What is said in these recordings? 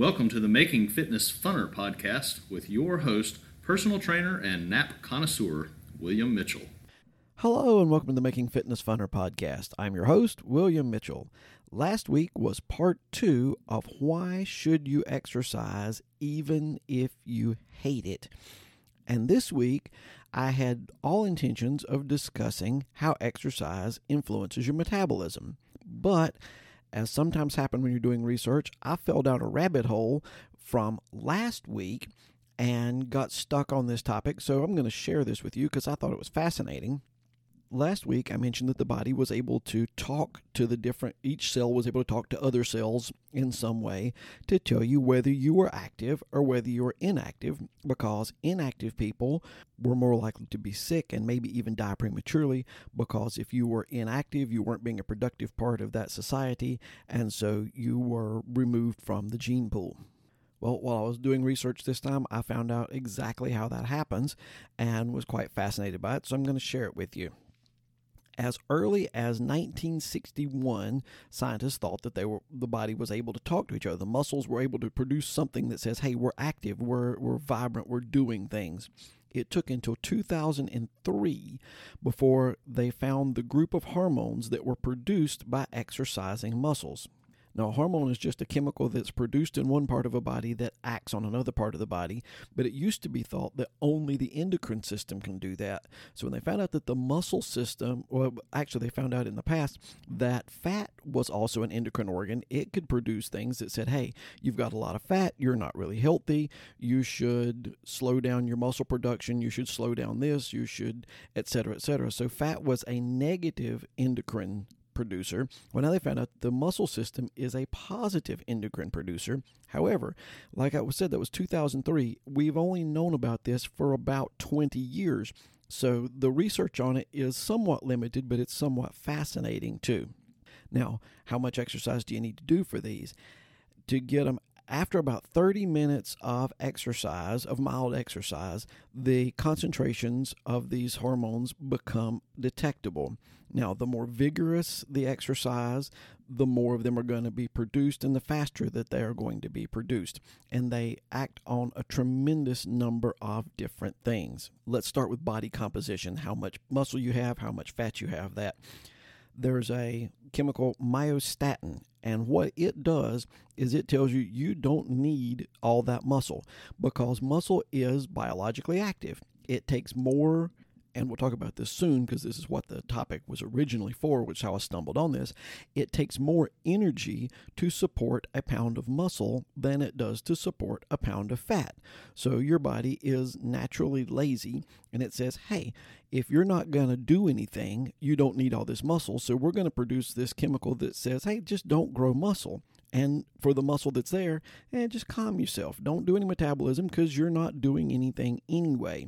Welcome to the Making Fitness Funner podcast with your host, personal trainer and nap connoisseur, William Mitchell. Hello, and welcome to the Making Fitness Funner podcast. I'm your host, William Mitchell. Last week was part two of why should you exercise even if you hate it. And this week, I had all intentions of discussing how exercise influences your metabolism. But as sometimes happens when you're doing research, I fell down a rabbit hole from last week and got stuck on this topic. So I'm going to share this with you because I thought it was fascinating last week I mentioned that the body was able to talk to the different, each cell was able to talk to other cells in some way to tell you whether you were active or whether you were inactive, because inactive people were more likely to be sick and maybe even die prematurely, because if you were inactive, you weren't being a productive part of that society, and so you were removed from the gene pool. Well, while I was doing research this time, I found out exactly how that happens and was quite fascinated by it, so I'm going to share it with you as early as 1961, scientists thought that they were the body was able to talk to each other. The muscles were able to produce something that says, "Hey, we're active, we're we're vibrant, we're doing things." It took until 2003 before they found the group of hormones that were produced by exercising muscles. Now, a hormone is just a chemical that's produced in one part of a body that acts on another part of the body, but it used to be thought that only the endocrine system can do that. So when they found out that the muscle system, well, actually, they found out in the past that fat was also an endocrine organ, it could produce things that said, hey, you've got a lot of fat, you're not really healthy, you should slow down your muscle production, you should slow down this, you should, et cetera, et cetera. So fat was a negative endocrine producer. Well, now they found out the muscle system is a positive endocrine producer. However, like I said, that was 2003. We've only known about this for about 20 years. So the research on it is somewhat limited, but it's somewhat fascinating too. Now, how much exercise do you need to do for these? To get them after about 30 minutes of exercise, of mild exercise, the concentrations of these hormones become detectable. Now, the more vigorous the exercise, the more of them are going to be produced and the faster that they are going to be produced. And they act on a tremendous number of different things. Let's start with body composition how much muscle you have, how much fat you have, that there's a chemical myostatin and what it does is it tells you you don't need all that muscle because muscle is biologically active. It takes more and we'll talk about this soon because this is what the topic was originally for, which is how I stumbled on this. It takes more energy to support a pound of muscle than it does to support a pound of fat. So your body is naturally lazy, and it says, hey, if you're not going to do anything, you don't need all this muscle. So we're going to produce this chemical that says, hey, just don't grow muscle. And for the muscle that's there, eh, just calm yourself. Don't do any metabolism because you're not doing anything anyway.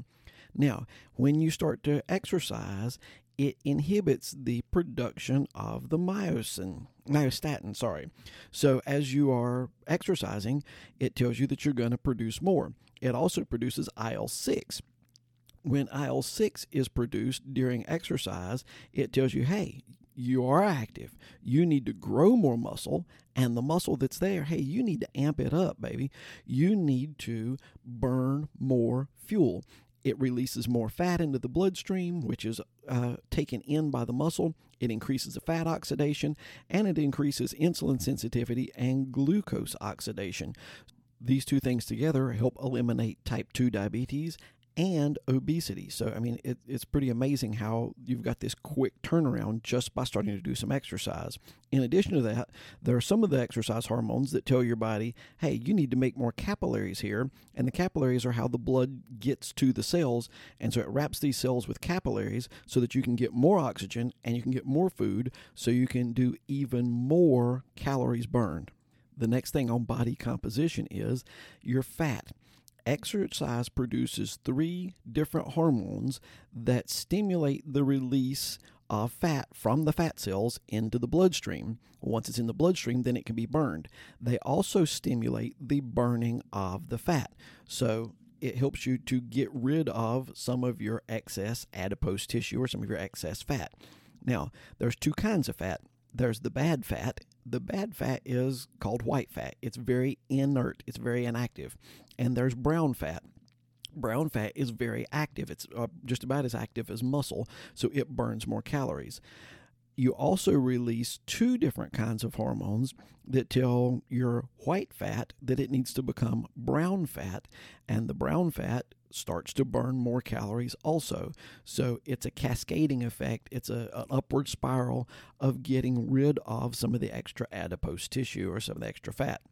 Now, when you start to exercise, it inhibits the production of the myosin, myostatin, sorry. So as you are exercising, it tells you that you're going to produce more. It also produces IL-6. When IL-6 is produced during exercise, it tells you, hey, you are active. You need to grow more muscle, and the muscle that's there, hey, you need to amp it up, baby. You need to burn more fuel. It releases more fat into the bloodstream, which is uh, taken in by the muscle. It increases the fat oxidation and it increases insulin sensitivity and glucose oxidation. These two things together help eliminate type 2 diabetes and obesity. So, I mean, it, it's pretty amazing how you've got this quick turnaround just by starting to do some exercise. In addition to that, there are some of the exercise hormones that tell your body, hey, you need to make more capillaries here. And the capillaries are how the blood gets to the cells. And so it wraps these cells with capillaries so that you can get more oxygen and you can get more food so you can do even more calories burned. The next thing on body composition is your fat exercise produces three different hormones that stimulate the release of fat from the fat cells into the bloodstream. Once it's in the bloodstream, then it can be burned. They also stimulate the burning of the fat. So it helps you to get rid of some of your excess adipose tissue or some of your excess fat. Now, there's two kinds of fat there's the bad fat. The bad fat is called white fat. It's very inert, it's very inactive. And there's brown fat. Brown fat is very active. It's uh, just about as active as muscle, so it burns more calories you also release two different kinds of hormones that tell your white fat that it needs to become brown fat, and the brown fat starts to burn more calories also. So it's a cascading effect, it's a, an upward spiral of getting rid of some of the extra adipose tissue or some of the extra fat.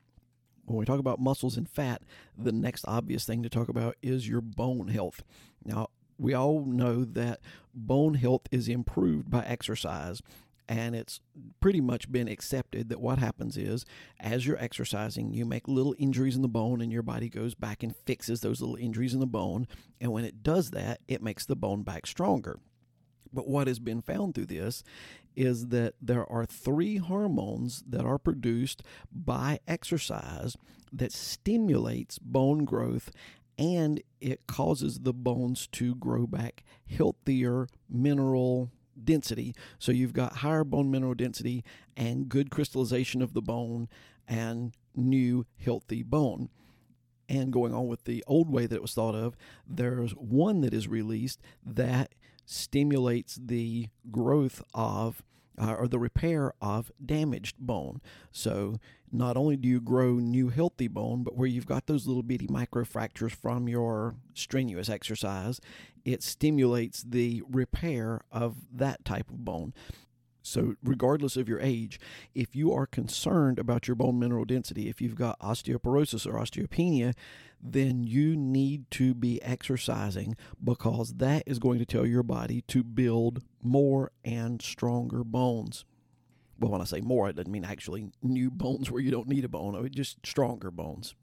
When we talk about muscles and fat, the next obvious thing to talk about is your bone health. Now, we all know that bone health is improved by exercise. And it's pretty much been accepted that what happens is, as you're exercising, you make little injuries in the bone, and your body goes back and fixes those little injuries in the bone. And when it does that, it makes the bone back stronger. But what has been found through this is that there are three hormones that are produced by exercise that stimulates bone growth and it causes the bones to grow back healthier mineral density. So you've got higher bone mineral density and good crystallization of the bone and new healthy bone. And going on with the old way that it was thought of, there's one that is released that stimulates the growth of uh, or the repair of damaged bone. So not only do you grow new healthy bone, but where you've got those little bitty microfractures from your strenuous exercise, it stimulates the repair of that type of bone. So, regardless of your age, if you are concerned about your bone mineral density, if you've got osteoporosis or osteopenia, then you need to be exercising because that is going to tell your body to build more and stronger bones. Well, when I say more, it doesn't mean actually new bones where you don't need a bone, just stronger bones.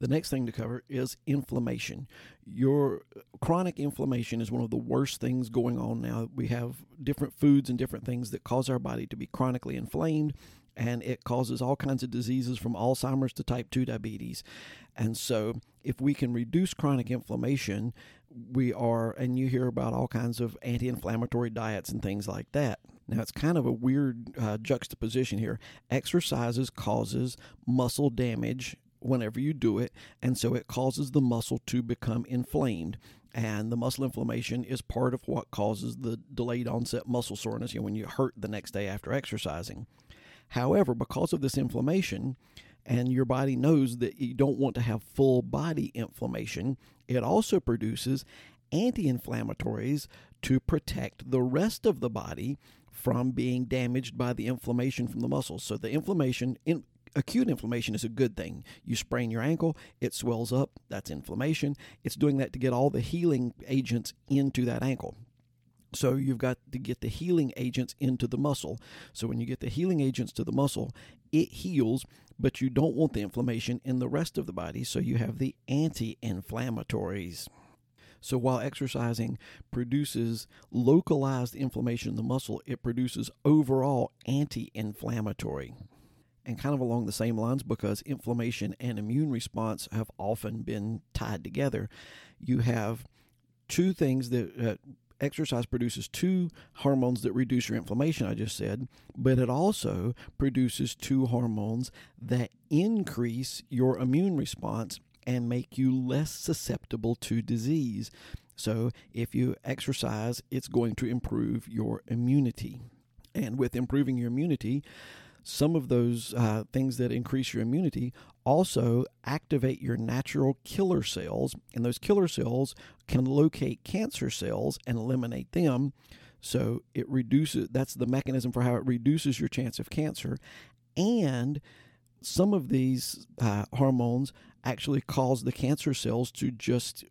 The next thing to cover is inflammation. Your chronic inflammation is one of the worst things going on now. We have different foods and different things that cause our body to be chronically inflamed, and it causes all kinds of diseases from Alzheimer's to type 2 diabetes. And so, if we can reduce chronic inflammation, we are, and you hear about all kinds of anti inflammatory diets and things like that. Now, it's kind of a weird uh, juxtaposition here. Exercises causes muscle damage whenever you do it, and so it causes the muscle to become inflamed. And the muscle inflammation is part of what causes the delayed onset muscle soreness, you know, when you hurt the next day after exercising. However, because of this inflammation, and your body knows that you don't want to have full body inflammation, it also produces anti inflammatories to protect the rest of the body from being damaged by the inflammation from the muscles. So the inflammation in acute inflammation is a good thing. You sprain your ankle, it swells up, that's inflammation. It's doing that to get all the healing agents into that ankle. So you've got to get the healing agents into the muscle. So when you get the healing agents to the muscle, it heals, but you don't want the inflammation in the rest of the body. So you have the anti inflammatories. So while exercising produces localized inflammation in the muscle, it produces overall anti inflammatory and kind of along the same lines because inflammation and immune response have often been tied together. You have two things that uh, exercise produces two hormones that reduce your inflammation, I just said, but it also produces two hormones that increase your immune response and make you less susceptible to disease. So, if you exercise, it's going to improve your immunity. And with improving your immunity, some of those uh, things that increase your immunity also activate your natural killer cells, and those killer cells can locate cancer cells and eliminate them. So it reduces, that's the mechanism for how it reduces your chance of cancer. And some of these uh, hormones actually cause the cancer cells to just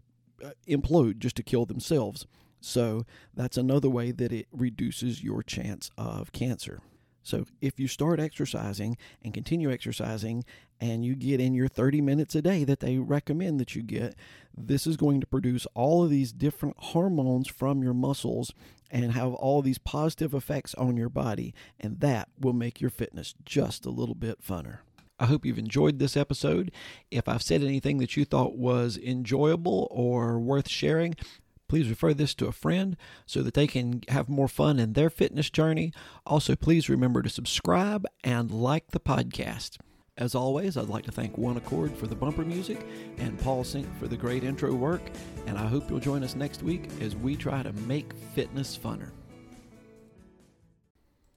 uh, implode, just to kill themselves. So that's another way that it reduces your chance of cancer. So if you start exercising and continue exercising and you get in your 30 minutes a day that they recommend that you get, this is going to produce all of these different hormones from your muscles and have all these positive effects on your body. And that will make your fitness just a little bit funner. I hope you've enjoyed this episode. If I've said anything that you thought was enjoyable or worth sharing, Please refer this to a friend so that they can have more fun in their fitness journey. Also, please remember to subscribe and like the podcast. As always, I'd like to thank One Accord for the bumper music and Paul Sink for the great intro work. And I hope you'll join us next week as we try to make fitness funner.